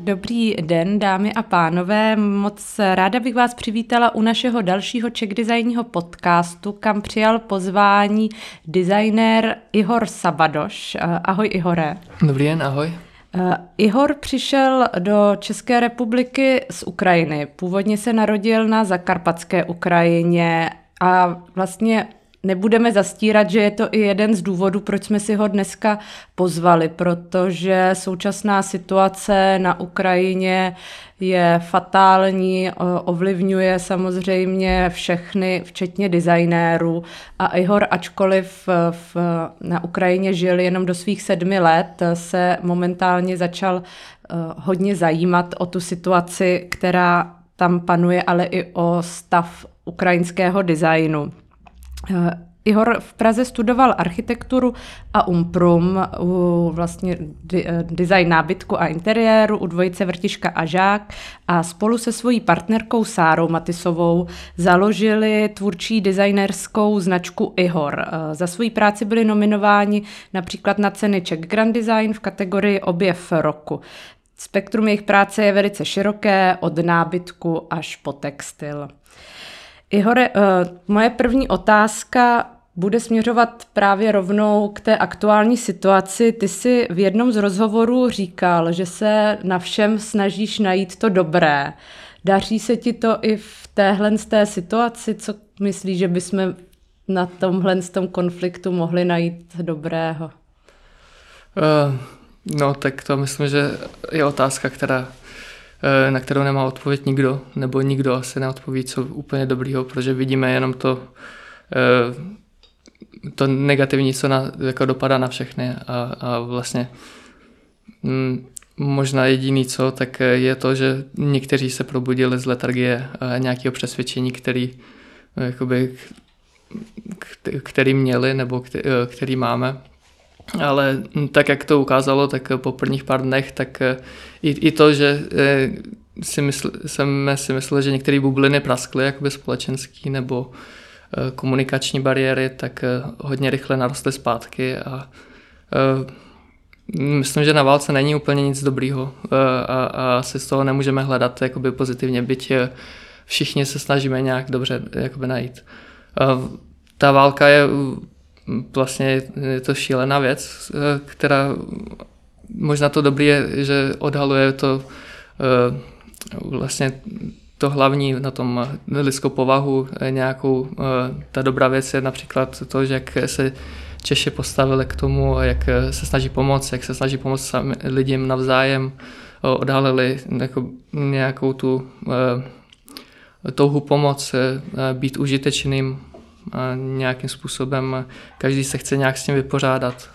Dobrý den, dámy a pánové. Moc ráda bych vás přivítala u našeho dalšího Czech designního podcastu, kam přijal pozvání designér Ihor Sabadoš. Ahoj Ihore. Dobrý den, ahoj. Ihor přišel do České republiky z Ukrajiny. Původně se narodil na zakarpatské Ukrajině a vlastně nebudeme zastírat, že je to i jeden z důvodů, proč jsme si ho dneska pozvali, protože současná situace na Ukrajině je fatální, ovlivňuje samozřejmě všechny, včetně designérů. A Ihor, ačkoliv v, na Ukrajině žil jenom do svých sedmi let, se momentálně začal eh, hodně zajímat o tu situaci, která tam panuje, ale i o stav ukrajinského designu. Eh, Ihor v Praze studoval architekturu a umprum, vlastně eh, design nábytku a interiéru u dvojice Vrtiška a Žák a spolu se svojí partnerkou Sárou Matisovou založili tvůrčí designerskou značku Ihor. Eh, za svoji práci byli nominováni například na ceny Czech Grand Design v kategorii objev roku. Spektrum jejich práce je velice široké, od nábytku až po textil. Ihore, uh, moje první otázka bude směřovat právě rovnou k té aktuální situaci. Ty si v jednom z rozhovorů říkal, že se na všem snažíš najít to dobré. Daří se ti to i v téhle z té situaci? Co myslíš, že bychom na tomhle z tom konfliktu mohli najít dobrého? Uh, no, tak to myslím, že je otázka, která Eh, na kterou nemá odpověď nikdo, nebo nikdo asi neodpoví, co úplně dobrýho, protože vidíme jenom to, eh, to negativní, co na, jako dopadá na všechny. A, a vlastně mm, možná jediný co, tak je to, že někteří se probudili z letargie nějakého přesvědčení, který, jakoby, který měli nebo který máme ale tak, jak to ukázalo, tak po prvních pár dnech, tak eh, i, i to, že eh, si mysl, jsme si mysleli, že některé bubliny praskly, jakoby společenský nebo eh, komunikační bariéry, tak hodně rychle narostly zpátky a myslím, že na válce není úplně nic dobrýho a, a si z toho nemůžeme hledat jakoby pozitivně, byť všichni se snažíme nějak dobře jakoby najít. Ta válka je vlastně je to šílená věc, eh, která možná to dobrý je, že odhaluje to eh, vlastně to hlavní na tom lidskou povahu eh, nějakou, ta dobrá věc je například to, že jak se Češi postavili k tomu, jak se snaží pomoct, jak se snaží pomoct sami lidem navzájem, odhalili jako nějakou tu touhu pomoc, být užitečným nějakým způsobem každý se chce nějak s tím vypořádat.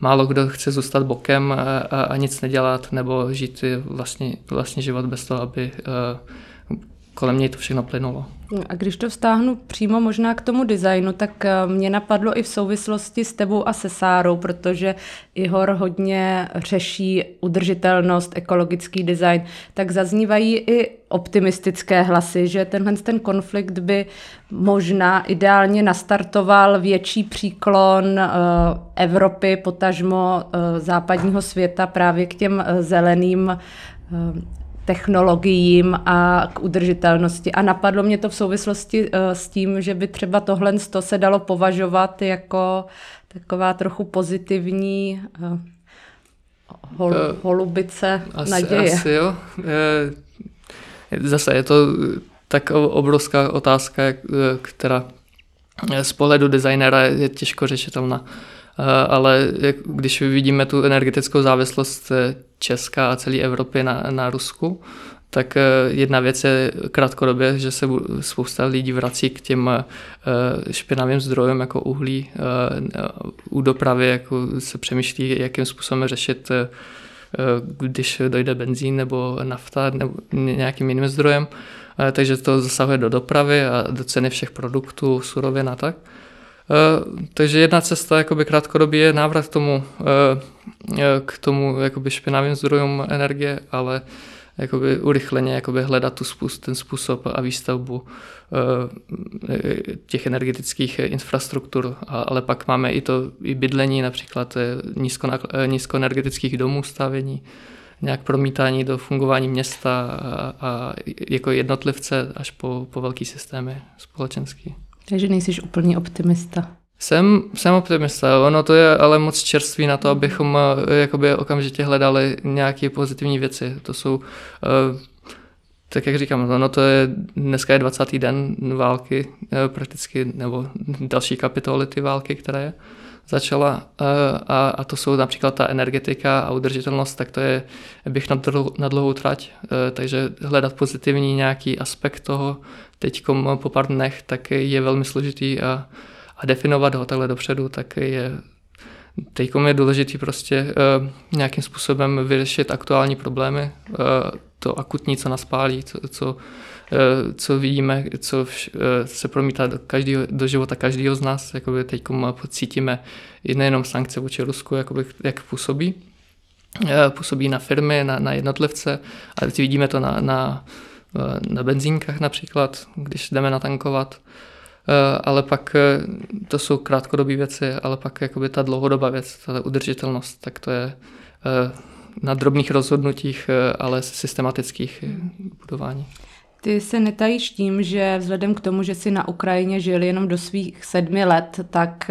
Málo kdo chce zůstat bokem a, a, nic nedělat nebo žít vlastně, vlastně život bez toho, aby kolem něj to všechno plynulo. A když to vztáhnu přímo možná k tomu designu, tak eh, mě napadlo i v souvislosti s tebou a se Sárou, protože Ihor hodně řeší udržitelnost, ekologický design, tak zaznívají i optimistické hlasy, že tenhle ten konflikt by možná ideálně nastartoval větší příklon uh, Evropy, potažmo uh, západního světa právě k těm zeleným technologiím a k udržitelnosti. A napadlo mě to v souvislosti eh, s tím, že by třeba tohle se dalo považovat jako taková trochu pozitivní eh, hol, eh, holubice asi, naděje. Asi jo. Zase je to tak obrovská otázka, která z pohledu designera je těžko řešitelná. Ale když vidíme tu energetickou závislost Česka a celé Evropy na, na Rusku, tak eh, jedna věc je krátkodobě, že se spousta lidí vrací k těm eh, špinavým zdrojům jako uhlí. Eh, u dopravy jako se přemýšlí, jakým způsobem řešit, když dojde benzín nebo nafta nebo nějakým jiným zdrojem. Takže to zasahuje do dopravy a do ceny všech produktů, surovin a tak. Eh, takže jedna cesta jakoby krátkodobě je návrat k tomu, eh, k tomu jakoby špinavým zdrojům energie, ale jakoby urychleně jakoby hledat tu způsob, ten způsob a výstavbu těch energetických infrastruktur, ale pak máme i to i bydlení, například nízko, nízkoenergetických domů stavění, nějak promítání do fungování města a, a jako jednotlivce až po, po velký systémy společenský. Takže nejsi úplný optimista. Jsem, jsem optimista, ono to je ale moc čerství na to, abychom eh, jakoby okamžitě hledali nějaké pozitivní věci. To jsou, uh, tak jak říkám, ono to je, dneska je 20. den války uh, prakticky, nebo další kapitoly ty války, která je začala a, a to jsou například ta energetika a udržitelnost, tak to je, bych na, dlouhou, na dlouhou trať, takže hledat pozitivní nějaký aspekt toho teď po pár dnech, tak je velmi složitý a a definovat ho takhle dopředu, tak je teď je důležité prostě uh, nějakým způsobem vyřešit aktuální problémy, uh, to akutní, co nás pálí, co, co, uh, co vidíme, co vš, uh, se promítá do, každýho, do života každého z nás. Jakoby teď pocítíme i nejenom sankce vůči Rusku, jakoby, jak působí. Uh, působí na firmy, na, na jednotlivce, ale vidíme to na, na, na benzínkách například, když jdeme natankovat. Eh, ale pak eh, to jsou krátkodobé věci, ale pak jakoby ta dlouhodobá věc, ta udržitelnost, tak to je eh, na drobných rozhodnutích, ale systematických budování. Ty se netajíš tím, že vzhledem k tomu, že jsi na Ukrajině žil jenom do svých sedmi let, tak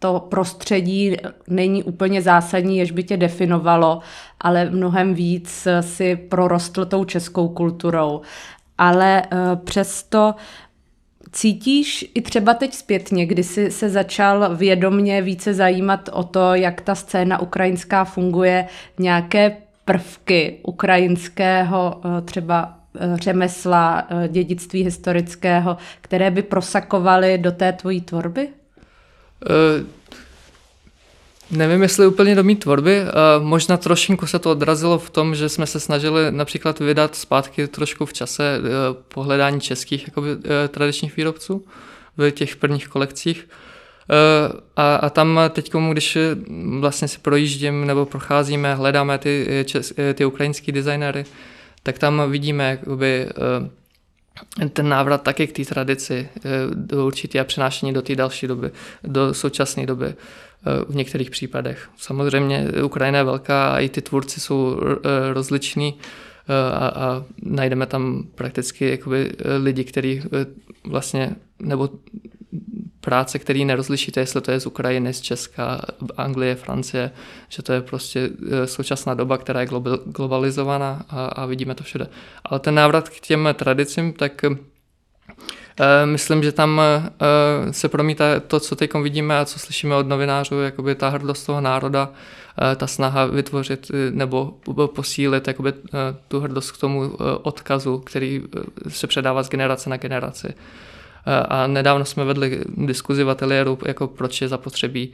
to prostředí není úplně zásadní, jež by tě definovalo, ale mnohem víc si prorostl tou českou kulturou. Ale přesto Cítíš i třeba teď zpětně, kdy jsi se začal vědomně více zajímat o to, jak ta scéna ukrajinská funguje, nějaké prvky ukrajinského eh, třeba eh, řemesla, eh, dědictví historického, které by prosakovaly do té tvojí tvorby? Uh, Nevím, jestli úplně do mý tvorby. Možná trošinku se to odrazilo v tom, že jsme se snažili například vydat zpátky trošku v čase e, pohledání českých jakoby, tradičních výrobců v těch prvních kolekcích. A, a tam teď, když vlastně si projíždím nebo procházíme, hledáme ty, ty ukrajinský designéry, tak tam vidíme jakoby, ten návrat taky k té tradici do určitě a přenášení do té další doby, do současné doby v některých případech. Samozřejmě Ukrajina je velká a i ty tvůrci jsou eh, rozliční eh, a, a najdeme tam prakticky jakoby eh, lidi, kteří vlastně, nebo práce, který nerozlišíte, jestli to je z Ukrajiny, z Česka, Anglie, Francie, že to je prostě současná doba, která je globalizovaná a, a vidíme to všude. Ale ten návrat k těm tradicím, tak Eh, myslím, že tam eh, se promítá to, co teď vidíme a co slyšíme od novinářů, jakoby ta hrdost toho národa, eh, ta snaha vytvořit nebo posílit jakoby, tu hrdost k tomu odkazu, který se předává z generace na generaci. A nedávno jsme vedli diskuzi v ateliéru, jako proč je zapotřebí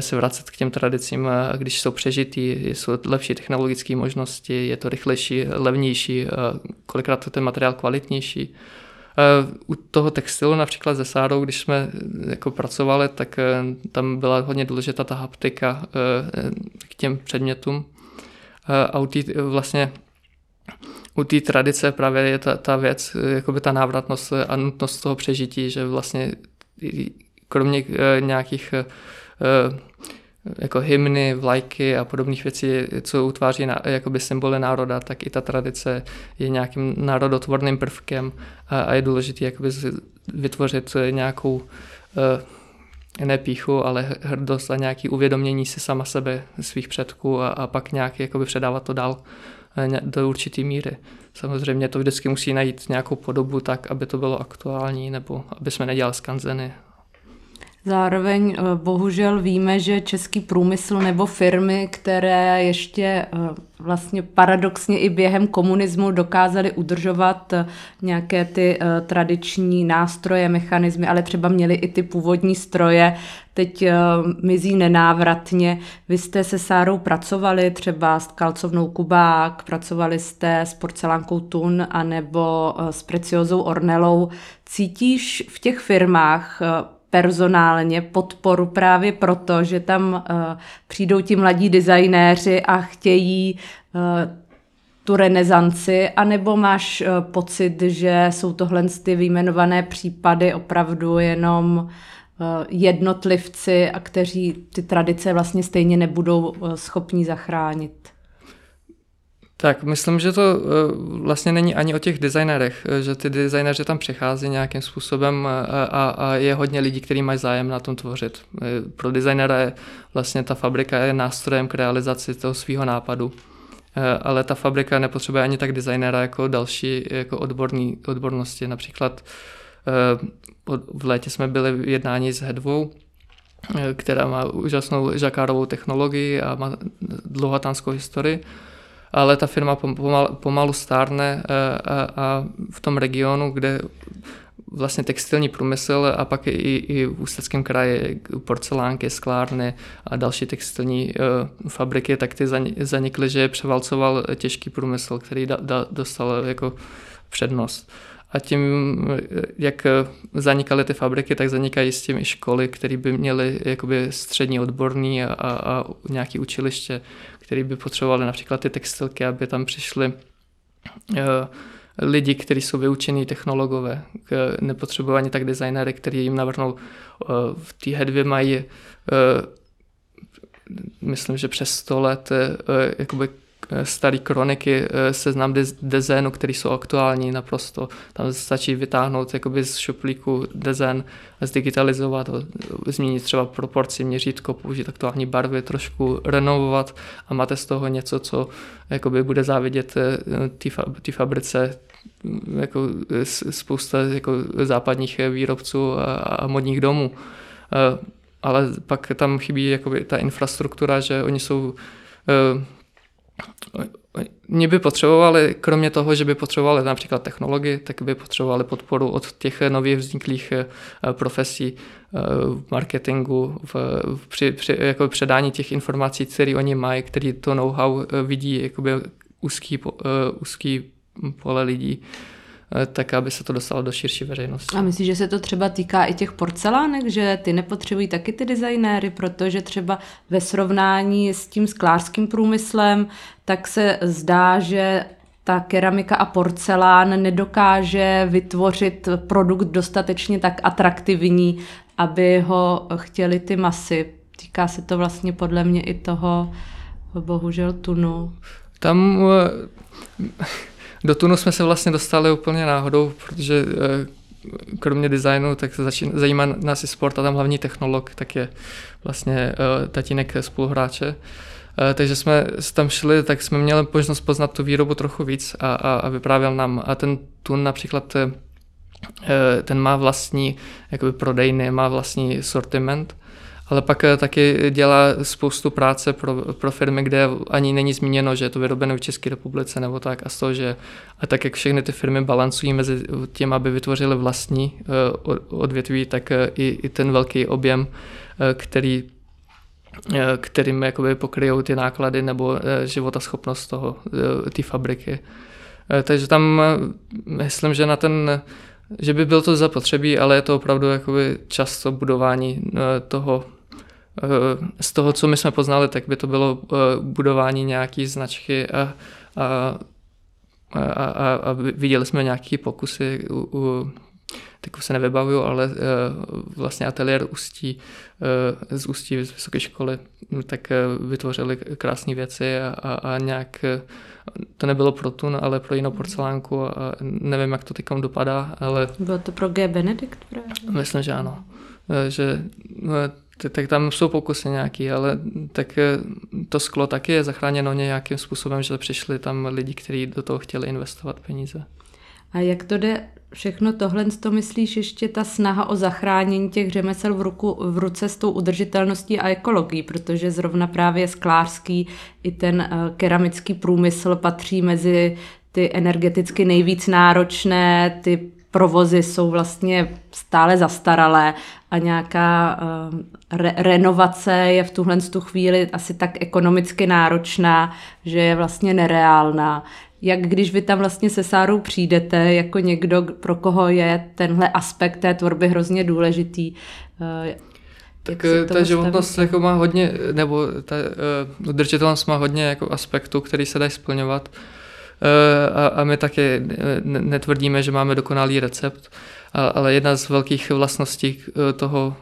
se vracet k těm tradicím, když jsou přežitý, jsou lepší technologické možnosti, je to rychlejší, levnější, kolikrát ten materiál kvalitnější. Eh, u toho textilu například ze Sárou, když jsme eh, jako pracovali, tak eh, tam byla hodně důležitá ta haptika k těm předmětům. A u tý, vlastně u té tradice právě je ta, ta věc, jakoby ta návratnost a nutnost toho přežití, že vlastně kromě nějakých jako hymny, vlajky a podobných věcí, co utváří jakoby symboly národa, tak i ta tradice je nějakým národotvorným prvkem a, a je důležité vytvořit nějakou uh, ne píchu, ale hrdost a nějaký uvědomění si sama sebe, svých předků a, a pak nějak jakoby předávat to dál. eh, do určité míry. Samozřejmě to vždycky musí najít nějakou podobu tak, aby to bylo aktuální, nebo aby jsme nedělali skanzeny Zároveň eh, bohužel víme, že český průmysl nebo firmy, které ještě eh, vlastně paradoxně i během komunismu dokázaly udržovat nějaké ty tradiční nástroje, mechanismy, ale třeba měly i ty původní stroje, teď mizí nenávratně. Vy jste se Sárou pracovali třeba s kalcovnou Kubák, pracovali jste s porcelánkou Tun anebo s preciozou Ornelou. Cítíš v těch firmách personálně podporu právě proto, že tam přijdou ti mladí designéři a chtějí tu renesanci, anebo máš pocit, že jsou tohle ty vyjmenované případy opravdu jenom jednotlivci, a kteří ty tradice vlastně stejně nebudou uh, schopni zachránit? Tak, myslím, že to vlastně není ani o těch designérech, že ty designéři tam přichází nějakým způsobem a, a je hodně lidí, kteří mají zájem na tom tvořit. Pro designéra je vlastně ta fabrika je nástrojem k realizaci toho svého nápadu. Eh, ale ta fabrika nepotřebuje ani tak designéra jako další jako odborní, odbornosti. Například eh, v létě jsme byli v jednání s Hedvou, eh, která má úžasnou žakárovou technologii a má dlouhatánskou historii, ale ta firma pomalu, stárne a, a v tom regionu, kde vlastně textilní průmysl a pak i, i v Ústeckém kraji porcelánky, sklárny a další textilní uh, fabriky, tak ty zanikly, že je převalcoval těžký průmysl, který da, da, dostal jako přednost. A tím, jak zanikaly ty fabriky, tak zanikají s tím i školy, které by měly jakoby střední odborný a, a nějaký učiliště, které by potřebovaly například ty textilky, aby tam přišly uh, lidi, kteří jsou vyučení technologové, nepotřebují ani tak designéry, kteří jim navrhnou. Eh, v té hedvě mají, eh, myslím, že přes 100 let eh, jakoby staré kroniky, seznam dezénu, které jsou aktuální naprosto. Tam stačí vytáhnout jakoby z šuplíku dezén, zdigitalizovat, změnit třeba proporci, měřítko, použít aktuální barvy, trošku renovovat a máte z toho něco, co jakoby bude závidět té fabrice jako spousta jako západních výrobců a, a modních domů. Ale pak tam chybí jakoby ta infrastruktura, že oni jsou mě by potřebovali, kromě toho, že by potřebovali například technologii, tak by potřebovali podporu od těch nově vzniklých profesí v marketingu, v, při, při, jako předání těch informací, které oni mají, který to know-how vidí jakoby úzký, úzký pole lidí, eh, tak aby se to dostalo do širší veřejnosti. A myslíš, že se to třeba týká i těch porcelánek, že ty nepotřebují taky ty designéry, protože třeba ve srovnání s tím sklářským průmyslem, tak se zdá, že ta keramika a porcelán nedokáže vytvořit produkt dostatečně tak atraktivní, aby ho chtěli ty masy. Týká se to vlastně podle mě i toho, bohužel, tunu. Tam eh, do Tunu jsme se vlastně dostali úplně náhodou, protože eh, kromě designu, tak začín, zajímá nás i sport a tam hlavní technolog, tak je vlastně uh, tatínek spoluhráče. Uh, takže jsme tam šli, tak jsme měli možnost poznat tu výrobu trochu víc a, a, a vyprávěl nám. A ten tun například, ten má vlastní jakoby prodejny, má vlastní sortiment ale pak eh, taky dělá spoustu práce pro, pro firmy, kde ani není zmíněno, že je to vyrobeno v České republice nebo tak a z toho, že a tak jak všechny ty firmy balancují mezi tím, aby vytvořili vlastní uh, odvětví, tak uh, i, i ten velký objem, který kterým jakoby pokryjou ty náklady nebo života schopnost toho, té fabriky. Takže tam myslím, že na ten že by byl to zapotřebí, ale je to opravdu jakoby často budování toho z toho, co my jsme poznali, tak by to bylo eh, budování nějaké značky a, a, a, a, a viděli jsme nějaké pokusy u, u teď se nevybavuju, ale uh, vlastně ateliér Ústí, uh, z Ústí z vysoké školy, tak uh, vytvořili krásné věci a, a, a nějak to nebylo pro tun, ale pro jinou porcelánku a nevím, jak to teď dopadá, ale... Bylo to pro G. Benedikt právě? Myslím, že ano. Že tak tam jsou pokusy nějaký, ale tak eh, to sklo taky je zachráněno nějakým způsobem, že přišli tam lidi, kteří do toho chtěli investovat peníze. A jak to jde všechno tohle, to myslíš ještě ta snaha o zachránění těch řemesel v, ruku, v ruce s tou udržitelností a ekologií, protože zrovna právě sklářský i ten uh, keramický průmysl patří mezi ty energeticky nejvíc náročné, ty provozy jsou vlastně stále zastaralé a nějaká uh, re- renovace je v tuhle tu chvíli asi tak ekonomicky náročná, že je vlastně nereálná. Jak když vy tam vlastně se Sárou přijdete jako někdo, pro koho je tenhle aspekt té tvorby hrozně důležitý, uh, tak ta životnost jako má hodně, nebo ta uh, udržitelnost má hodně jako aspektů, který se dají splňovat. A, a my taky netvrdíme, že máme dokonalý recept, ale jedna z velkých vlastností toho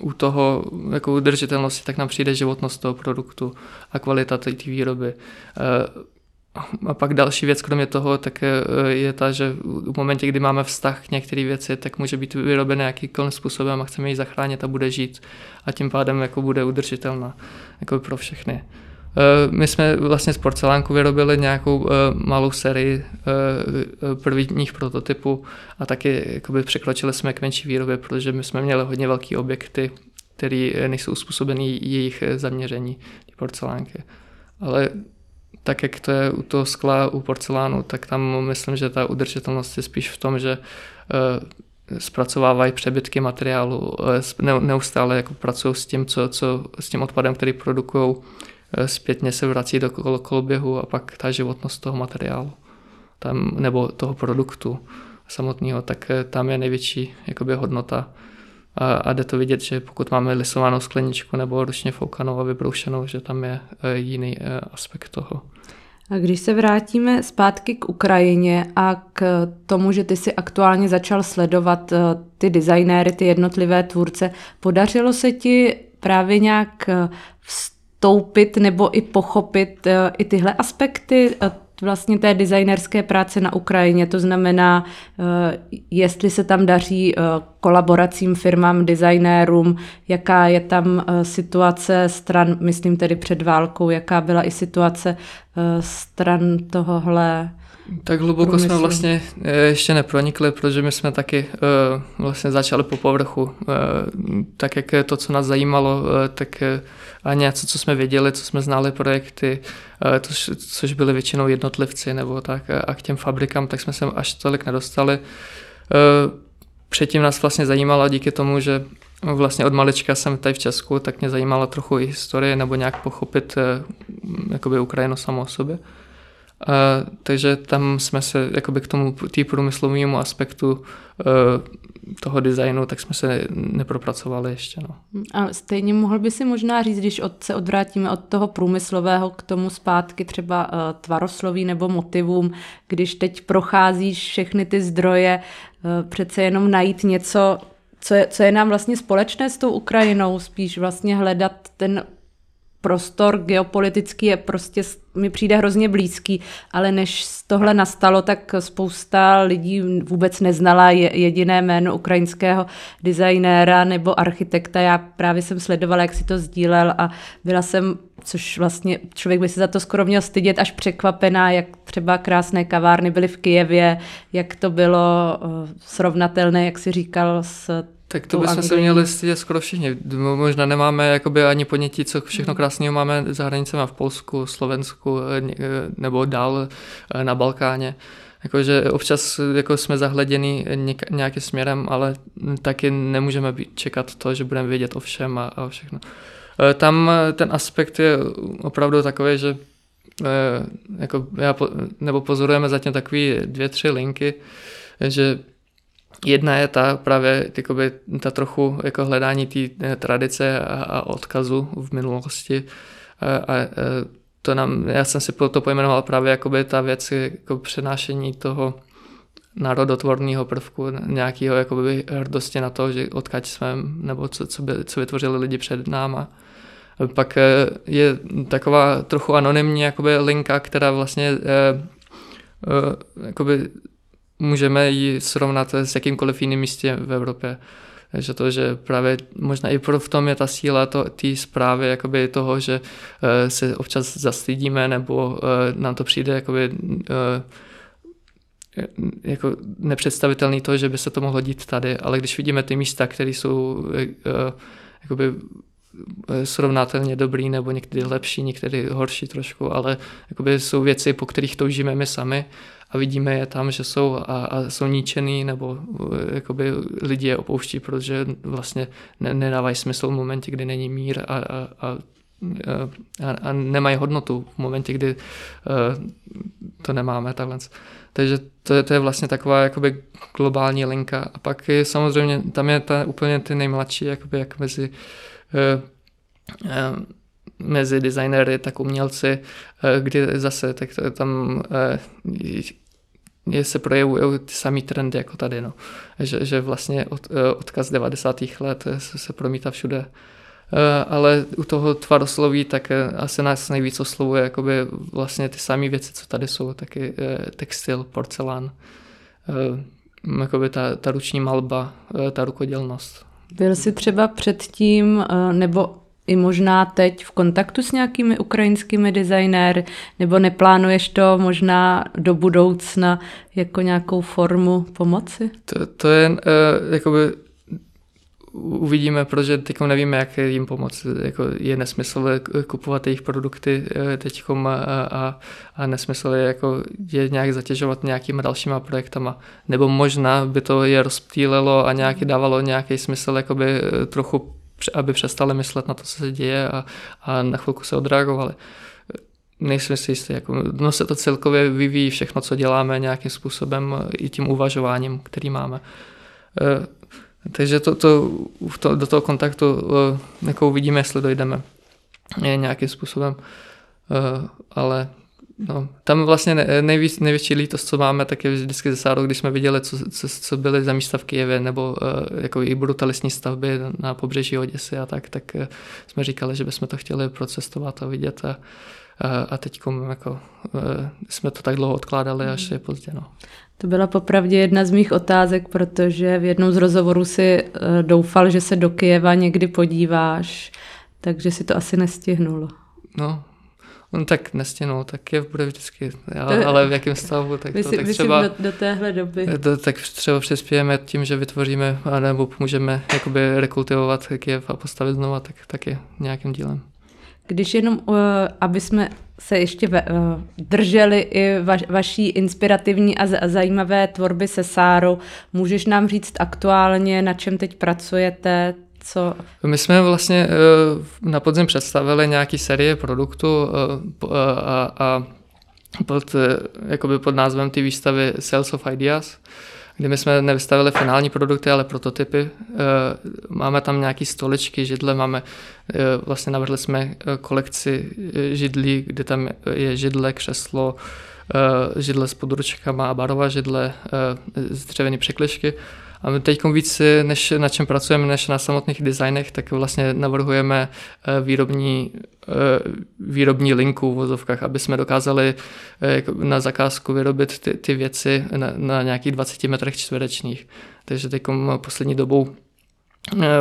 u toho jako udržitelnosti, tak nám přijde životnost toho produktu a kvalita té výroby. A pak další věc, kromě toho, tak je ta, že v momentě, kdy máme vztah k některé věci, tak může být vyrobené jakýkoliv způsobem a chceme ji zachránit a bude žít a tím pádem jako bude udržitelná jako pro všechny. Eh, my jsme vlastně z porcelánku vyrobili nějakou eh, malou sérii eh, prvních prototypů a taky jakoby překročili jsme k menší výrobě, protože my jsme měli hodně velký objekty, které nejsou uspůsobený jejich zaměření, ty porcelánky. Ale tak, jak to je u toho skla, u porcelánu, tak tam myslím, že ta udržitelnost je spíš v tom, že zpracovávají přebytky materiálu, neustále jako pracují s tím, co, co, s tím odpadem, který produkují, zpětně se vrací do kol- koloběhu a pak ta životnost toho materiálu tam, nebo toho produktu samotného, tak eh, tam je největší jakoby, hodnota. A, a jde to vidět, že pokud máme lisovanou skleničku nebo ručně foukanou a vybroušenou, že tam je eh, jiný aspekt toho. A když se vrátíme zpátky k Ukrajině a k tomu, že ty si aktuálně začal sledovat ty designéry, ty jednotlivé tvůrce, podařilo se ti právě nějak vstoupit nebo i pochopit eh, i tyhle aspekty eh, vlastně té designerské práce na Ukrajině. To znamená, eh, jestli se tam daří kolaboracím firmám, designérům, jaká je tam situace stran, myslím tedy před válkou, jaká byla i situace stran tohohle tak hluboko průmyslu. jsme vlastně ještě nepronikli, protože my jsme taky vlastně začali po povrchu. Tak jak to, co nás zajímalo, tak a něco, co jsme věděli, co jsme znali projekty, eh, to, což byly většinou jednotlivci nebo tak a k těm fabrikám, tak jsme se až tolik nedostali. Eh, předtím nás vlastně zajímalo díky tomu, že vlastně od malička jsem tady v Česku, tak mě zajímala trochu i historie nebo nějak pochopit eh, jakoby Ukrajinu samo o sobě. Uh, takže tam jsme se jakoby k tomu tý průmyslovému aspektu uh, toho designu, tak jsme se nepropracovali ještě. No. A stejně mohl by si možná říct, když od, se odvrátíme od toho průmyslového k tomu zpátky třeba uh, tvarosloví nebo motivům, když teď procházíš všechny ty zdroje, uh, přece jenom najít něco, co je, co je nám vlastně společné s tou Ukrajinou, spíš vlastně hledat ten prostor geopolitický je prostě, mi přijde hrozně blízký, ale než tohle nastalo, tak spousta lidí vůbec neznala jediné jméno ukrajinského designéra nebo architekta. Já právě jsem sledovala, jak si to sdílel a byla jsem, což vlastně člověk by se za to skoro měl stydět, až překvapená, jak třeba krásné kavárny byly v Kijevě, jak to bylo eh, srovnatelné, jak si říkal, s tak to bychom se měli stydět skoro všichni. Možná nemáme jakoby ani ponětí, co všechno hmm. krásného máme za hranicemi v Polsku, Slovensku eh, eh, nebo dál eh, na Balkáně. Jakože občas jako jsme zahleděni nějakým směrem, ale taky nemůžeme být, čekat to, že budeme vědět o všem a, a všechno. Tam ten aspekt je opravdu takový, že jako já, nebo pozorujeme zatím takové dvě, tři linky, že Jedna je ta právě jakoby, ta trochu jako hledání té eh, tradice a, a odkazu v minulosti. A, a, a to nám, já jsem si to pojmenoval právě jakoby ta věc jako přenášení toho národotvorného prvku, nějakého jakoby hrdosti na to, že odkaď jsme, nebo co, co, by, co vytvořili lidi před náma. Pak eh, je taková trochu anonymní jakoby linka, která vlastně eh, eh, jakoby můžeme ji srovnat s jakýmkoliv jiným místě v Evropě. Takže to, že právě možná i v tom je ta síla té zprávy jakoby toho, že uh, se občas zastydíme nebo uh, nám to přijde jakoby, uh, jako nepředstavitelný to, že by se to mohlo dít tady, ale když vidíme ty místa, které jsou uh, jakoby srovnatelně dobrý nebo někdy lepší, někdy horší trošku, ale jakoby jsou věci, po kterých toužíme my sami a vidíme je tam, že jsou a, a jsou ničený nebo eh, jakoby lidi je opouští, protože vlastně ne, nedávají smysl v momentě, kdy není mír a, a, a a, a nemají hodnotu v momentě, kdy uh, to nemáme takhle. Takže to je, to je vlastně taková jakoby globální linka. A pak je, samozřejmě tam je ta, úplně ty nejmladší, jakoby jak mezi uh, uh, mezi designéry, tak umělci, kdy zase tak tam je, se projevují ty samé trendy jako tady. No. Že, že vlastně od, odkaz 90. let se, se promítá všude. Ale u toho tvarosloví tak asi nás nejvíc oslovuje jakoby vlastně ty samé věci, co tady jsou, taky textil, porcelán, jakoby ta, ta ruční malba, ta rukodělnost. Byl jsi třeba předtím, nebo i možná teď v kontaktu s nějakými ukrajinskými designéry, nebo neplánuješ to možná do budoucna jako nějakou formu pomoci? To, to je uh, jakoby uvidíme, protože teď nevíme, jak jim pomoct. Jako je nesmysl kupovat jejich produkty eh, teď a, a, a nesmysl je, jako je nějak zatěžovat nějakýma dalšíma projektama. Nebo možná by to je rozptýlelo a nějaký dávalo nějaký smysl jakoby eh, trochu aby přestali myslet na to, co se děje a, a na chvilku se odreagovali. Nejsem si jistý, jako, no se to celkově vyvíjí všechno, co děláme nějakým způsobem i tím uvažováním, který máme. E, takže to, to, to, do toho kontaktu e, jako uvidíme, jestli dojdeme nějakým způsobem. E, ale No, tam vlastně nejvíc, největší lítost, co máme, tak je vždycky ze sáru, když jsme viděli, co, co, co byly za místa v Kijevě, nebo uh, jako i brutalistní stavby na pobřeží Oděsy a tak, tak uh, jsme říkali, že bychom to chtěli procestovat a vidět a, a, a teď jako, uh, jsme to tak dlouho odkládali, až je pozdě. No. To byla popravdě jedna z mých otázek, protože v jednom z rozhovorů si doufal, že se do Kijeva někdy podíváš, takže si to asi nestihnul. No, No tak nestěnou, tak je bude vždycky, ale, ale v jakém stavu, tak to tak třeba... Do, do téhle doby. To, tak třeba přispějeme tím, že vytvoříme, nebo můžeme jakoby rekultivovat Kiev a postavit znova, tak taky nějakým dílem. Když jenom, uh, aby jsme se ještě uh, drželi i va, vaší inspirativní a, z, a zajímavé tvorby se Sáru, můžeš nám říct aktuálně, na čem teď pracujete, co? My jsme vlastně eh, na podzim představili nějaký série produktů eh, a, a pod, eh, jakoby pod názvem ty výstavy Sales of Ideas, kdy my jsme nevystavili finální produkty, ale prototypy. Máme tam nějaké stoličky, židle, máme, vlastně navrhli jsme kolekci židlí, kde tam je židle, křeslo, židle s područkama a barova židle, z dřevěné překlišky a my teď víc, než na čem pracujeme, než na samotných designech, tak vlastně navrhujeme eh, výrobní, eh, výrobní linku v vozovkách, aby jsme dokázali eh, na zakázku vyrobit ty, ty věci na, na nějakých 20 metrech čtverečních. Takže teď poslední dobou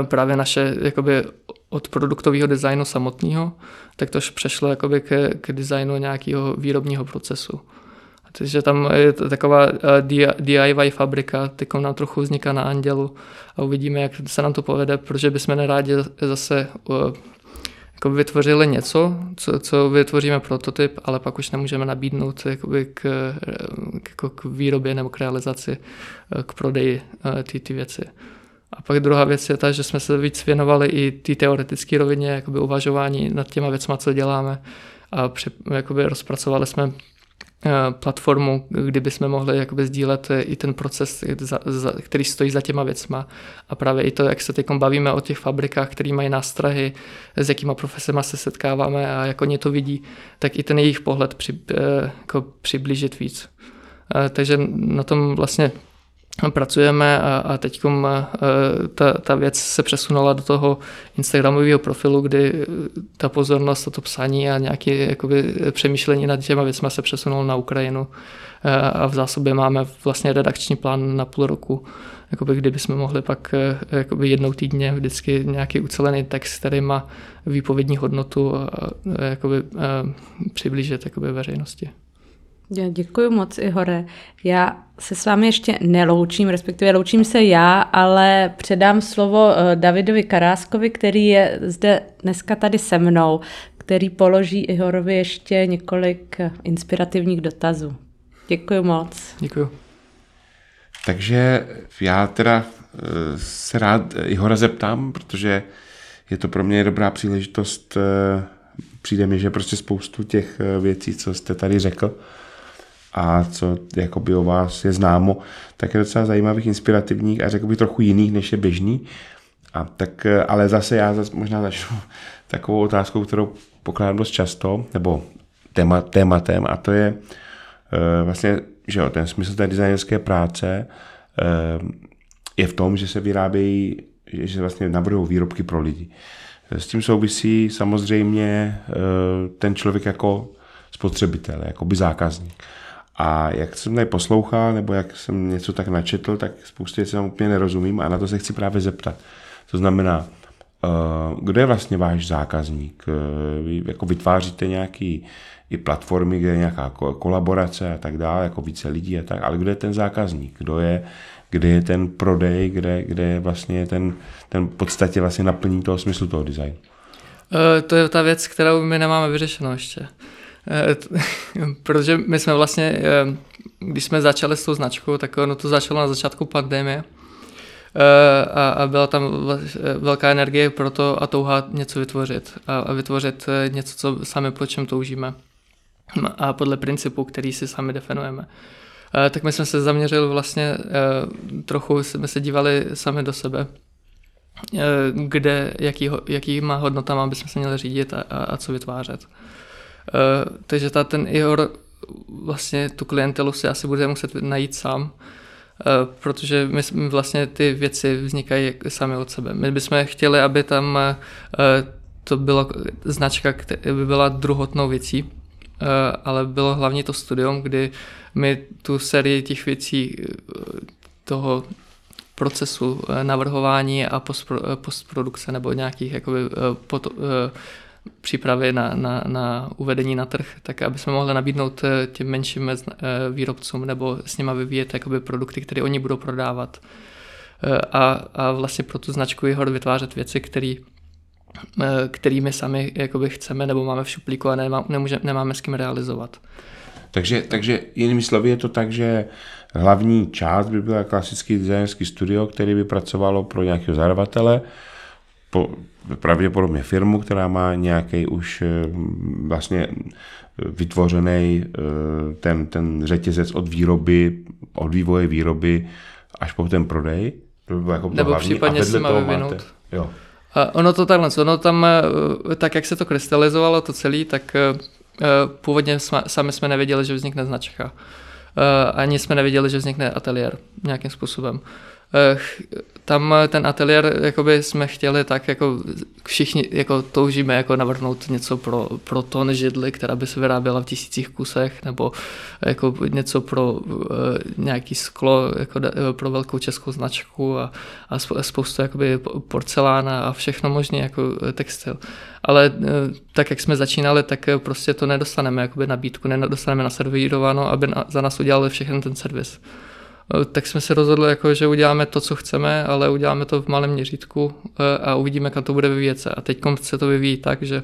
právě naše jakoby od produktového designu samotného, tak to přešlo jakoby k, k designu nějakého výrobního procesu. Takže tam je taková eh, DIY fabrika, teď nám trochu vzniká na Andělu a uvidíme, jak se nám to povede, protože bychom nerádi zase eh, jako vytvořili něco, co, co vytvoříme prototyp, ale pak už nemůžeme nabídnout jakoby k, k, jako k výrobě nebo k realizaci, eh, k prodeji ty, ty věci. A pak druhá věc je ta, že jsme se víc věnovali i té teoretické rovině, jakoby uvažování nad těma věcma, co děláme a při, jakoby rozpracovali jsme Eh, platformu, kde bychom mohli jakoby sdílet eh, i ten proces, který stojí za těma věcma. A právě i to, jak se teď bavíme o těch fabrikách, které mají nástrahy, s jakýma profesema se setkáváme a jak oni to vidí, tak i ten jejich pohled při, eh, jako přiblížit víc. Takže na tom vlastně pracujeme a, a teď ta, ta věc se přesunula do toho Instagramového profilu, kdy e, ta pozornost a to psaní a nějaké jakoby, přemýšlení nad těma věcmi se přesunulo na Ukrajinu a v zásobě máme vlastně redakční plán na půl roku, jakoby, kdyby jsme mohli pak e, jakoby jednou týdně vždycky nějaký ucelený text, který má výpovědní hodnotu a, a jakoby, a přiblížit jakoby veřejnosti. Já děkuji moc, Ihore. Já se s vámi ještě neloučím, respektive loučím se já, ale předám slovo eh, Davidovi Karáskovi, který je zde dneska tady se mnou, který položí Ihorovi ještě několik eh, inspirativních dotazů. Děkuji moc. Děkuji. Takže já teda eh, se rád Ihora zeptám, protože je to pro mě dobrá příležitost. Přijde mi, že prostě spoustu těch věcí, co jste tady řekl, a co jakoby o vás je známo, tak je docela zajímavých, inspirativních a řekl bych trochu jiných, než je běžný. A tak, ale zase já zase možná začnu takovou otázkou, kterou pokládám dost často, nebo téma, tématem, a to je uh, vlastně, že jo, ten smysl té designerské práce uh, je v tom, že se vyrábějí, že se vlastně navrhují výrobky pro lidi. S tím souvisí samozřejmě uh, ten člověk jako spotřebitel, jako by zákazník. A jak jsem tady poslouchal, nebo jak jsem něco tak načetl, tak spoustě věcí tam úplně nerozumím a na to se chci právě zeptat. To znamená, eh, kdo je vlastně váš zákazník? Eh, vy jako vytváříte nějaký i platformy, kde je nějaká kolaborace a tak dále, jako více lidí a tak, ale kdo je ten zákazník? Kdo je, kde je ten prodej, kde, kde je vlastně ten, ten podstatě vlastně naplní toho smyslu toho designu? Uh, to je ta věc, kterou my nemáme vyřešenou ještě. Eh, protože my jsme vlastně, eh, když jsme začali s tou značkou, tak ono to začalo na začátku pandemie eh, a, byla tam velká energie pro to a touha něco vytvořit a, a vytvořit něco, co sami po čem toužíme a podle principu, který si sami definujeme. Tak my jsme se zaměřili vlastně, trochu jsme se dívali sami do sebe, kde, jaký, jaký má hodnota, aby jsme se měli řídit a, a, a co vytvářet. Uh, takže ta, ten Ihor vlastně tu klientelu si asi bude muset najít sám, uh, protože my vlastně ty věci vznikají sami od sebe. My bychom chtěli, aby tam uh, to byla značka, která by byla druhotnou věcí, ale bylo hlavně to studium, kdy my tu sérii těch věcí toho procesu navrhování a postprodukce nebo nějakých jakoby, pot, přípravy na, na, na uvedení na trh, tak aby jsme mohli nabídnout eh, těm menším eh, výrobcům nebo s nimi vyvíjet jakoby produkty, které oni budou prodávat. Eh, a, a vlastně pro tu značku Ihor vytvářet věci, které kterými sami jakoby chceme nebo máme v šuplíku a nemá, nemůže, nemáme s kým realizovat. Takže, takže jinými slovy je to tak, že hlavní část by byla klasický designerský studio, který by pracovalo pro nějakého zadavatele, po, pravděpodobně firmu, která má nějaký už eh, vlastně vytvořený eh, ten, ten řetězec od výroby, od vývoje výroby až po ten prodej. To by jako Nebo hlavní. případně si má vyvinout. Máte, jo. A ono to takhle, ono tam, eh, tak jak se to krystalizovalo, to celé, tak původně jsme, sami jsme nevěděli, že vznikne značka. Ani jsme nevěděli, že vznikne ateliér nějakým způsobem. Eh, tam ten ateliér jakoby jsme chtěli tak jako všichni jako toužíme jako navrhnout něco pro, pro ton židly, která by se vyráběla v tisících kusech, nebo jako něco pro uh, nějaký sklo, jako uh, pro velkou českou značku a, a spoustu jakoby porcelána a všechno možné jako textil. Ale uh, tak, jak jsme začínali, tak prostě to nedostaneme jakoby nabídku, nedostaneme naservírováno, aby na, za nás udělali všechny ten servis. Eh, tak jsme se rozhodli, jako, že uděláme to, co chceme, ale uděláme to v malém měřítku eh, a uvidíme, kam to bude vyvíjet se. A teď se to vyvíjí tak, že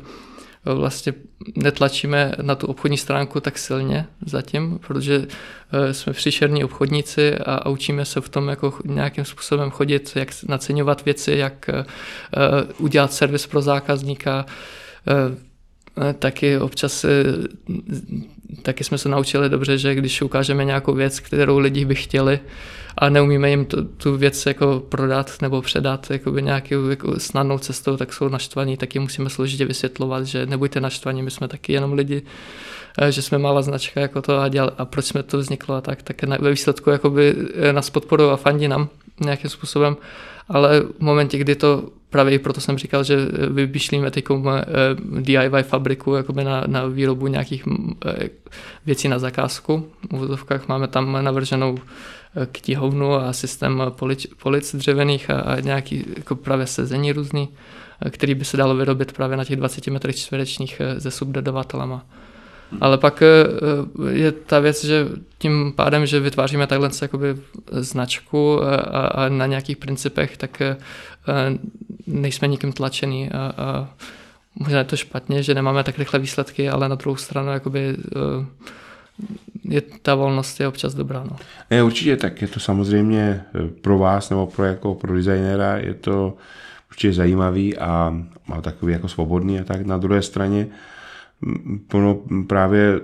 eh, vlastně netlačíme na tu obchodní stránku tak silně zatím, protože jsme příšerní obchodníci a, učíme se v tom jako nějakým způsobem chodit, jak naceňovat věci, jak udělat servis pro zákazníka, taky občas taky jsme se naučili dobře, že když ukážeme nějakou věc, kterou lidi by chtěli a neumíme jim tu, tu věc jako prodat nebo předat jakoby nějakou jako snadnou cestou, tak jsou naštvaní, taky musíme složitě vysvětlovat, že nebuďte naštvaní, my jsme taky jenom lidi, eh, že jsme malá značka jako to a, dělali, a proč jsme to vzniklo a tak, tak ve výsledku jakoby eh, nás podporují a fandí nám nějakým způsobem, ale v momentě, kdy to právě i proto jsem říkal, že vymýšlíme teď eh, DIY fabriku jakoby na, na výrobu nějakých eh, věcí na zakázku. V vozovkách máme tam navrženou eh, knihovnu a systém polic, polic dřevěných a, a nějaký jako právě sezení různý, který by se dalo vyrobit právě na těch 20 metrech čtverečních se subdodavatelama. Ale pak je ta věc, že tím pádem, že vytváříme takhle jakoby značku a, a na nějakých principech, tak nejsme nikým tlačený a, a možná je to špatně, že nemáme tak rychle výsledky, ale na druhou stranu jakoby eh, je, ta volnost je občas dobrá. No. Ne, určitě, tak je to samozřejmě eh, pro vás nebo pro, jako pro designéra je to určitě zajímavý a má takový jako svobodný a tak. Na druhé straně no, právě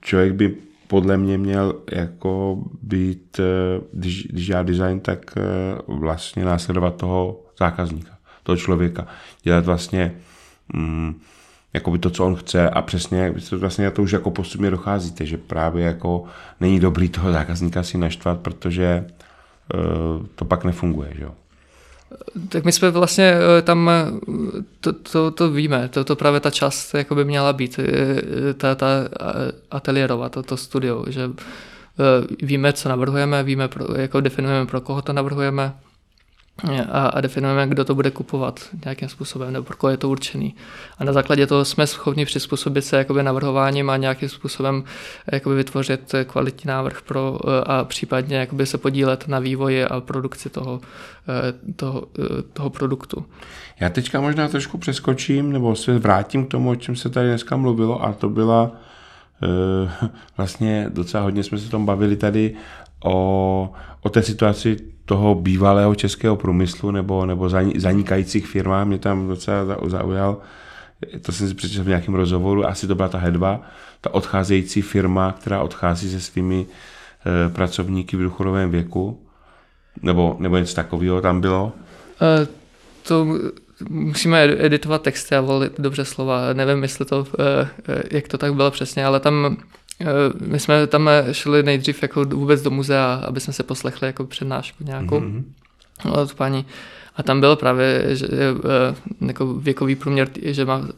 člověk by podle mě měl jako být, eh, když, když já design, tak vlastně následovat toho zákazníka toho člověka. Dělat vlastně mm, jakoby to, co on chce a přesně vlastně to už jako postupně docházíte, že právě jako není dobrý toho zákazníka si naštvat, protože uh, to pak nefunguje, že jo. Tak my jsme vlastně eh, tam, eh, to, to, to víme, to, to právě ta část jako by měla být, ta, ta ateliérová, to, to studio, že víme, co navrhujeme, víme, jako definujeme, pro koho to navrhujeme, a, a definujeme, kdo to bude kupovat nějakým způsobem, nebo pro koho je to určený. A na základě toho jsme schopni přizpůsobit se jakoby navrhováním a nějakým způsobem jakoby vytvořit kvalitní návrh pro, a případně jakoby se podílet na vývoji a produkci toho, toho, toho produktu. Já teďka možná trošku přeskočím, nebo se vrátím k tomu, o čem se tady dneska mluvilo, a to byla vlastně docela hodně jsme se tom bavili tady o, o té situaci toho bývalého českého průmyslu nebo, nebo zanikajících firmách mě tam docela zaujal. To jsem si přečetl v nějakém rozhovoru, asi to byla ta Hedva, ta odcházející firma, která odchází se svými e, pracovníky v důchodovém věku, nebo, nebo něco takového tam bylo. E, to musíme editovat texty a volit dobře slova. Nevím, jestli to, e, jak to tak bylo přesně, ale tam Eh, my jsme tam šli nejdřív jako vůbec do muzea, aby jsme se poslechli jako přednášku nějakou mm-hmm. od paní. A tam bylo právě že, eh, jako věkový průměr, že má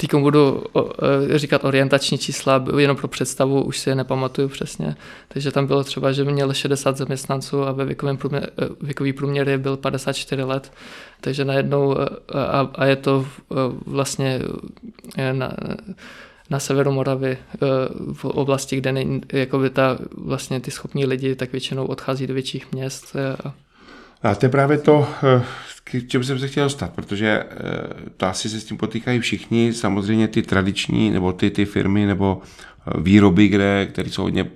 Teď budu eh, říkat orientační čísla, jenom pro představu, už si je nepamatuju přesně. Takže tam bylo třeba, že měl 60 zaměstnanců a ve věkovém průměr, věkový průměr je byl 54 let. Takže najednou, a, a je to vlastně na, na severu Moravy eh, v oblasti, kde není, jakoby ta, vlastně ty schopní lidi tak většinou odchází do větších měst. Eh, a to je právě to, eh, k čemu jsem se chtěl dostat, protože to asi se s tím potýkají všichni, samozřejmě ty tradiční, nebo ty, ty firmy, nebo výroby, kde, které jsou hodně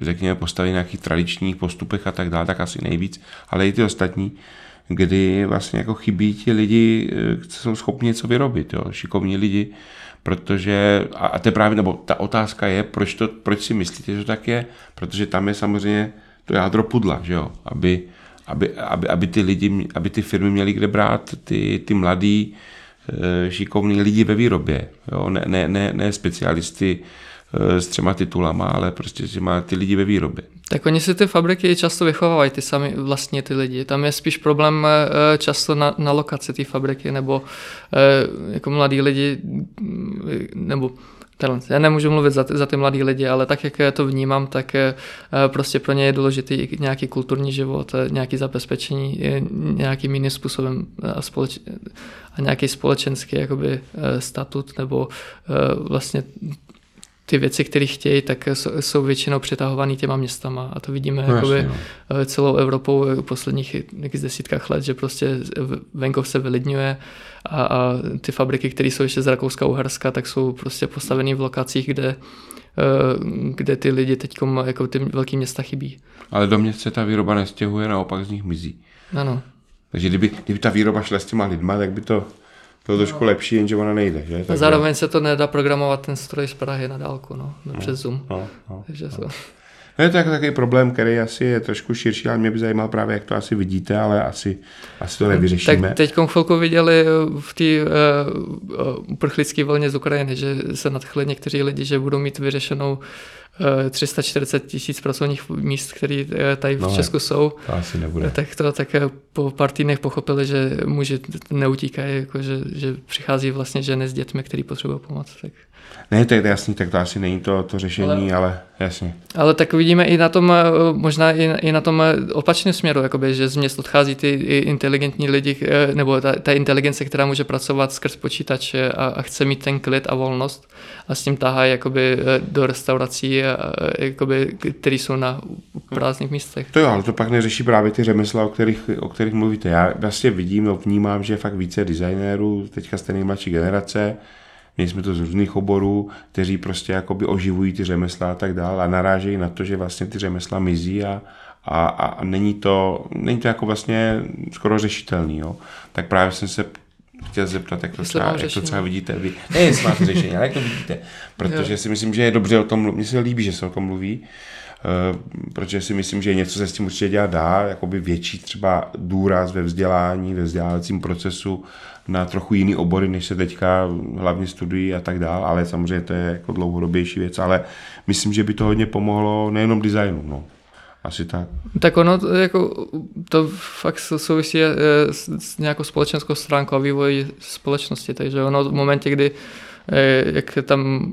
řekněme, postaveny na nějakých tradičních postupech a tak dále, tak asi nejvíc, ale i ty ostatní, kdy vlastně jako chybí ti lidi, kteří jsou schopni něco vyrobit, jo? šikovní lidi, protože, a to je právě, nebo ta otázka je, proč, to, proč si myslíte, že to tak je, protože tam je samozřejmě to jádro pudla, že jo, aby, aby, aby, aby ty lidi, aby ty firmy měly kde brát ty, ty mladý, eh, šikovní lidi ve výrobě, jo, ne, ne, ne, ne specialisty s třema titulama, ale prostě že má ty lidi ve výrobě. Tak oni si ty fabriky často vychovávají, ty sami vlastně ty lidi. Tam je spíš problém eh, často na, na lokaci té fabriky, nebo eh, jako mladí lidi, mm, nebo Tenhle. Já nemůžu mluvit za ty, za ty mladý lidi, ale tak, jak to vnímám, tak eh, prostě pro ně je důležitý nějaký kulturní život, nějaký zabezpečení nějakým jiným způsobem a, společ, a nějaký společenský jakoby, statut nebo vlastně ty věci, které chtějí, tak jsou většinou přetahované těma městama a to vidíme no, jakoby jasně, no. celou Evropou v posledních z desítkách let, že prostě venkov se vylidňuje a, a ty fabriky, které jsou ještě z Rakouska, Uherska, tak jsou prostě postavené v lokacích, kde eh, kde ty lidi teď jako ty velké města chybí. Ale do měst se ta výroba nestěhuje, naopak z nich mizí. Ano. Takže kdyby, kdyby ta výroba šla s těma lidma, tak by to to je trošku lepší, jenže ona nejde. Že? Tak zároveň se to nedá programovat ten stroj z Prahy na dálku, no, no přes Zoom. No, no, Takže no. To... No je to jako takový problém, který asi je trošku širší, ale mě by zajímal právě, jak to asi vidíte, ale asi, asi to nevyřešíme. Tak teď chvilku viděli v té uh, uprchlické vlně z Ukrajiny, že se nadchli někteří lidi, že budou mít vyřešenou uh, 340 tisíc pracovních míst, které eh, tady v no, Česku jsou. To asi nebude. Tak to tak eh, po pár týdnech pochopili, že muži neutíkají, jako že, že přichází vlastně ženy s dětmi, který potřebují pomoc. Tak. Ne, to je jasný, tak to asi není to, to řešení, ale, ale jasně. Ale tak vidíme i na tom, eh, možná i, i na tom opačném směru, jakoby, že z měst odchází ty inteligentní lidi, nebo ta, ta inteligence, která může pracovat skrz počítač a, a chce mít ten klid a volnost a s tím tahají jakoby do restaurací jakoby, který jsou na prázdných místech. To jo, ale to pak neřeší právě ty řemesla, o kterých, o kterých mluvíte. Já vlastně vidím, no, vnímám, že je fakt více designérů, teďka jste nejmladší generace, Měli jsme to z různých oborů, kteří prostě jakoby oživují ty řemesla a tak dále a narážejí na to, že vlastně ty řemesla mizí a, a, a není, to, není to jako vlastně skoro řešitelný. Jo? Tak právě jsem se chtěl zeptat, jak to, třeba, jak to třeba vidíte vy. Ne, jestli máte řešení, ale jak to vidíte. Protože jo. si myslím, že je dobře o tom mluvit. Mně se líbí, že se o tom mluví. Protože si myslím, že něco se s tím určitě dělat dá, jakoby větší třeba důraz ve vzdělání, ve vzdělávacím procesu na trochu jiný obory, než se teďka hlavně studují a tak dále, ale samozřejmě to je jako dlouhodobější věc, ale myslím, že by to hodně pomohlo nejenom designu, no. Asi tak. Tak ono jako, to fakt souvisí eh, s, s nějakou společenskou stránkou a vývoj společnosti, takže ono v momentě, kdy eh, jak tam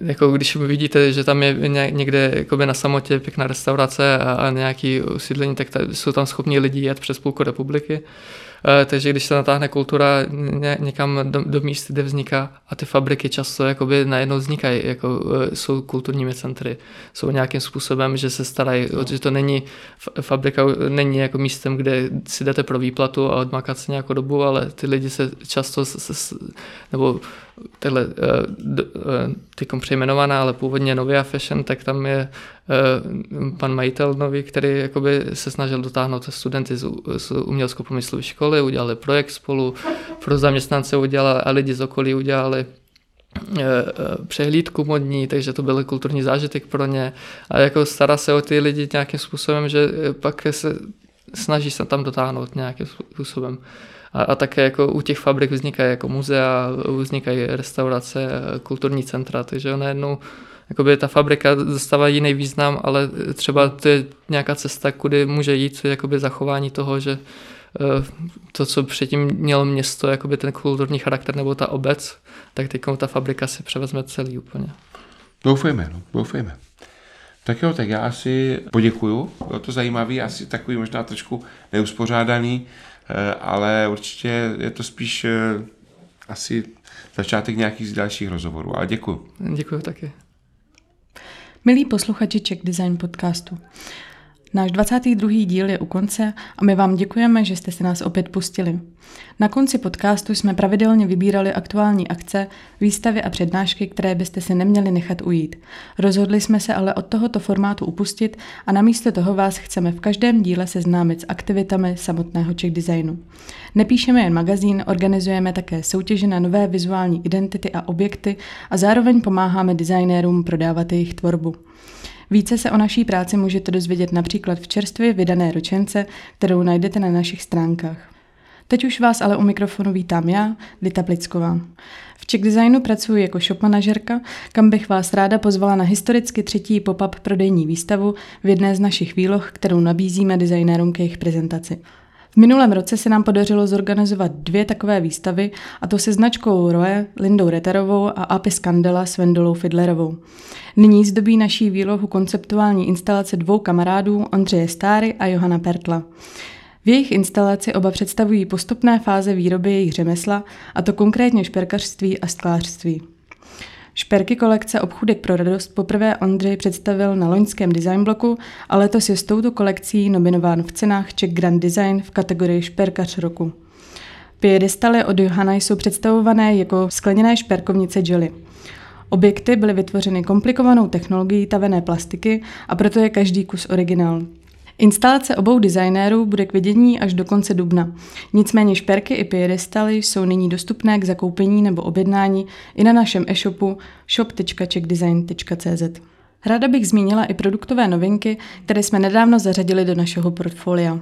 jako když vidíte, že tam je někde jakoby na samotě pěkná restaurace a, a nějaký usídlení, tak ta, jsou tam schopní lidi jet přes půlku republiky. Eh, takže když se natáhne kultura ně, někam do, do míst, kde vzniká a ty fabriky často jakoby najednou vznikají, jako eh, jsou kulturními centry, jsou nějakým způsobem, že se starají, že to není, fabrika není jako místem, kde si jdete pro výplatu a odmakat se nějakou dobu, ale ty lidi se často, nebo takhle teď přejmenovaná, ale původně Novia Fashion, tak tam je Eh, pan majitel nový, který jakoby se snažil dotáhnout studenty z, z umělecko-průmyslové školy, udělali projekt spolu, pro zaměstnance udělali a lidi z okolí udělali eh, eh, přehlídku modní, takže to byl kulturní zážitek pro ně a jako stará se o ty lidi nějakým způsobem, že pak se snaží se tam dotáhnout nějakým způsobem. A, a také jako u těch fabrik vznikají jako muzea, vznikají restaurace, kulturní centra, takže najednou jakoby ta fabrika dostává jiný význam, ale třeba to je nějaká cesta, kudy může jít jakoby zachování toho, že eh, to, co předtím mělo město, jakoby ten kulturní charakter nebo ta obec, tak teď ta fabrika si převezme celý úplně. Doufejme, no, doufejme. Tak jo, tak já asi poděkuju, bylo to zajímavý, asi takový možná trošku neuspořádaný, ale určitě je to spíš eh, asi začátek nějakých dalších rozhovorů, ale děkuju. Děkuju taky. Milí posluchači Czech Design podcastu, Náš 22. díl je u konce a my vám děkujeme, že jste se nás opět pustili. Na konci podcastu jsme pravidelně vybírali aktuální akce, výstavy a přednášky, které byste si neměli nechat ujít. Rozhodli jsme se ale od tohoto formátu upustit a namísto toho vás chceme v každém díle seznámit s aktivitami samotného Czech designu. Nepíšeme jen magazín, organizujeme také soutěže na nové vizuální identity a objekty a zároveň pomáháme designérům prodávat jejich tvorbu. Více se o naší práci můžete dozvědět například v čerstvě vydané ročence, kterou najdete na našich stránkách. Teď už vás ale u mikrofonu vítám já, Dita Plicková. V Czech Designu pracuji jako shop manažerka, kam bych vás ráda pozvala na historicky třetí pop-up prodejní výstavu v jedné z našich výloh, kterou nabízíme designérům k jejich prezentaci. V minulém roce se nám podařilo zorganizovat dvě takové výstavy, a to se značkou Roe, Lindou Reterovou a Apis Candela s Vendolou Fidlerovou. Nyní zdobí naší výlohu konceptuální instalace dvou kamarádů Ondřeje Stáry a Johana Pertla. V jejich instalaci oba představují postupné fáze výroby jejich řemesla, a to konkrétně šperkařství a sklářství. Šperky kolekce Obchůdek pro radost poprvé Ondřej představil na loňském design bloku a letos je s touto kolekcí nominován v cenách Czech Grand Design v kategorii Šperkař roku. Piedestaly od Johana jsou představované jako skleněné šperkovnice Jolly. Objekty byly vytvořeny komplikovanou technologií tavené plastiky a proto je každý kus originál. Instalace obou designérů bude k vidění až do konce dubna. Nicméně šperky i piedestaly jsou nyní dostupné k zakoupení nebo objednání i na našem e-shopu shop.checkdesign.cz. Ráda bych zmínila i produktové novinky, které jsme nedávno zařadili do našeho portfolia.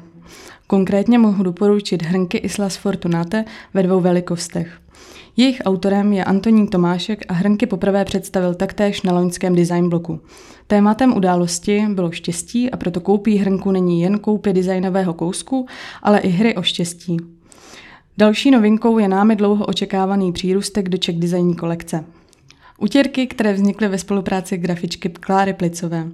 Konkrétně mohu doporučit hrnky Islas Fortunate ve dvou velikostech. Jejich autorem je Antonín Tomášek a hrnky poprvé představil taktéž na loňském design bloku. Tématem události bylo štěstí a proto koupí hrnku není jen koupě designového kousku, ale i hry o štěstí. Další novinkou je námi dlouho očekávaný přírůstek do Czech Design kolekce. Utěrky, které vznikly ve spolupráci grafičky Kláry Plicové.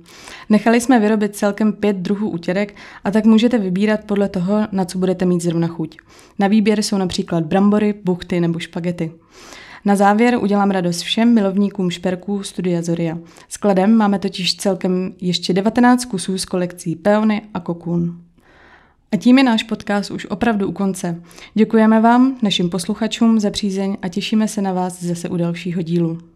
Nechali jsme vyrobit celkem pět druhů utěrek a tak můžete vybírat podle toho, na co budete mít zrovna chuť. Na výběr jsou například brambory, buchty nebo špagety. Na závěr udělám radost všem milovníkům šperků Studia Zoria. Skladem máme totiž celkem ještě 19 kusů z kolekcí Peony a Kokun. A tím je náš podcast už opravdu u konce. Děkujeme vám, našim posluchačům, za přízeň a těšíme se na vás zase u dalšího dílu.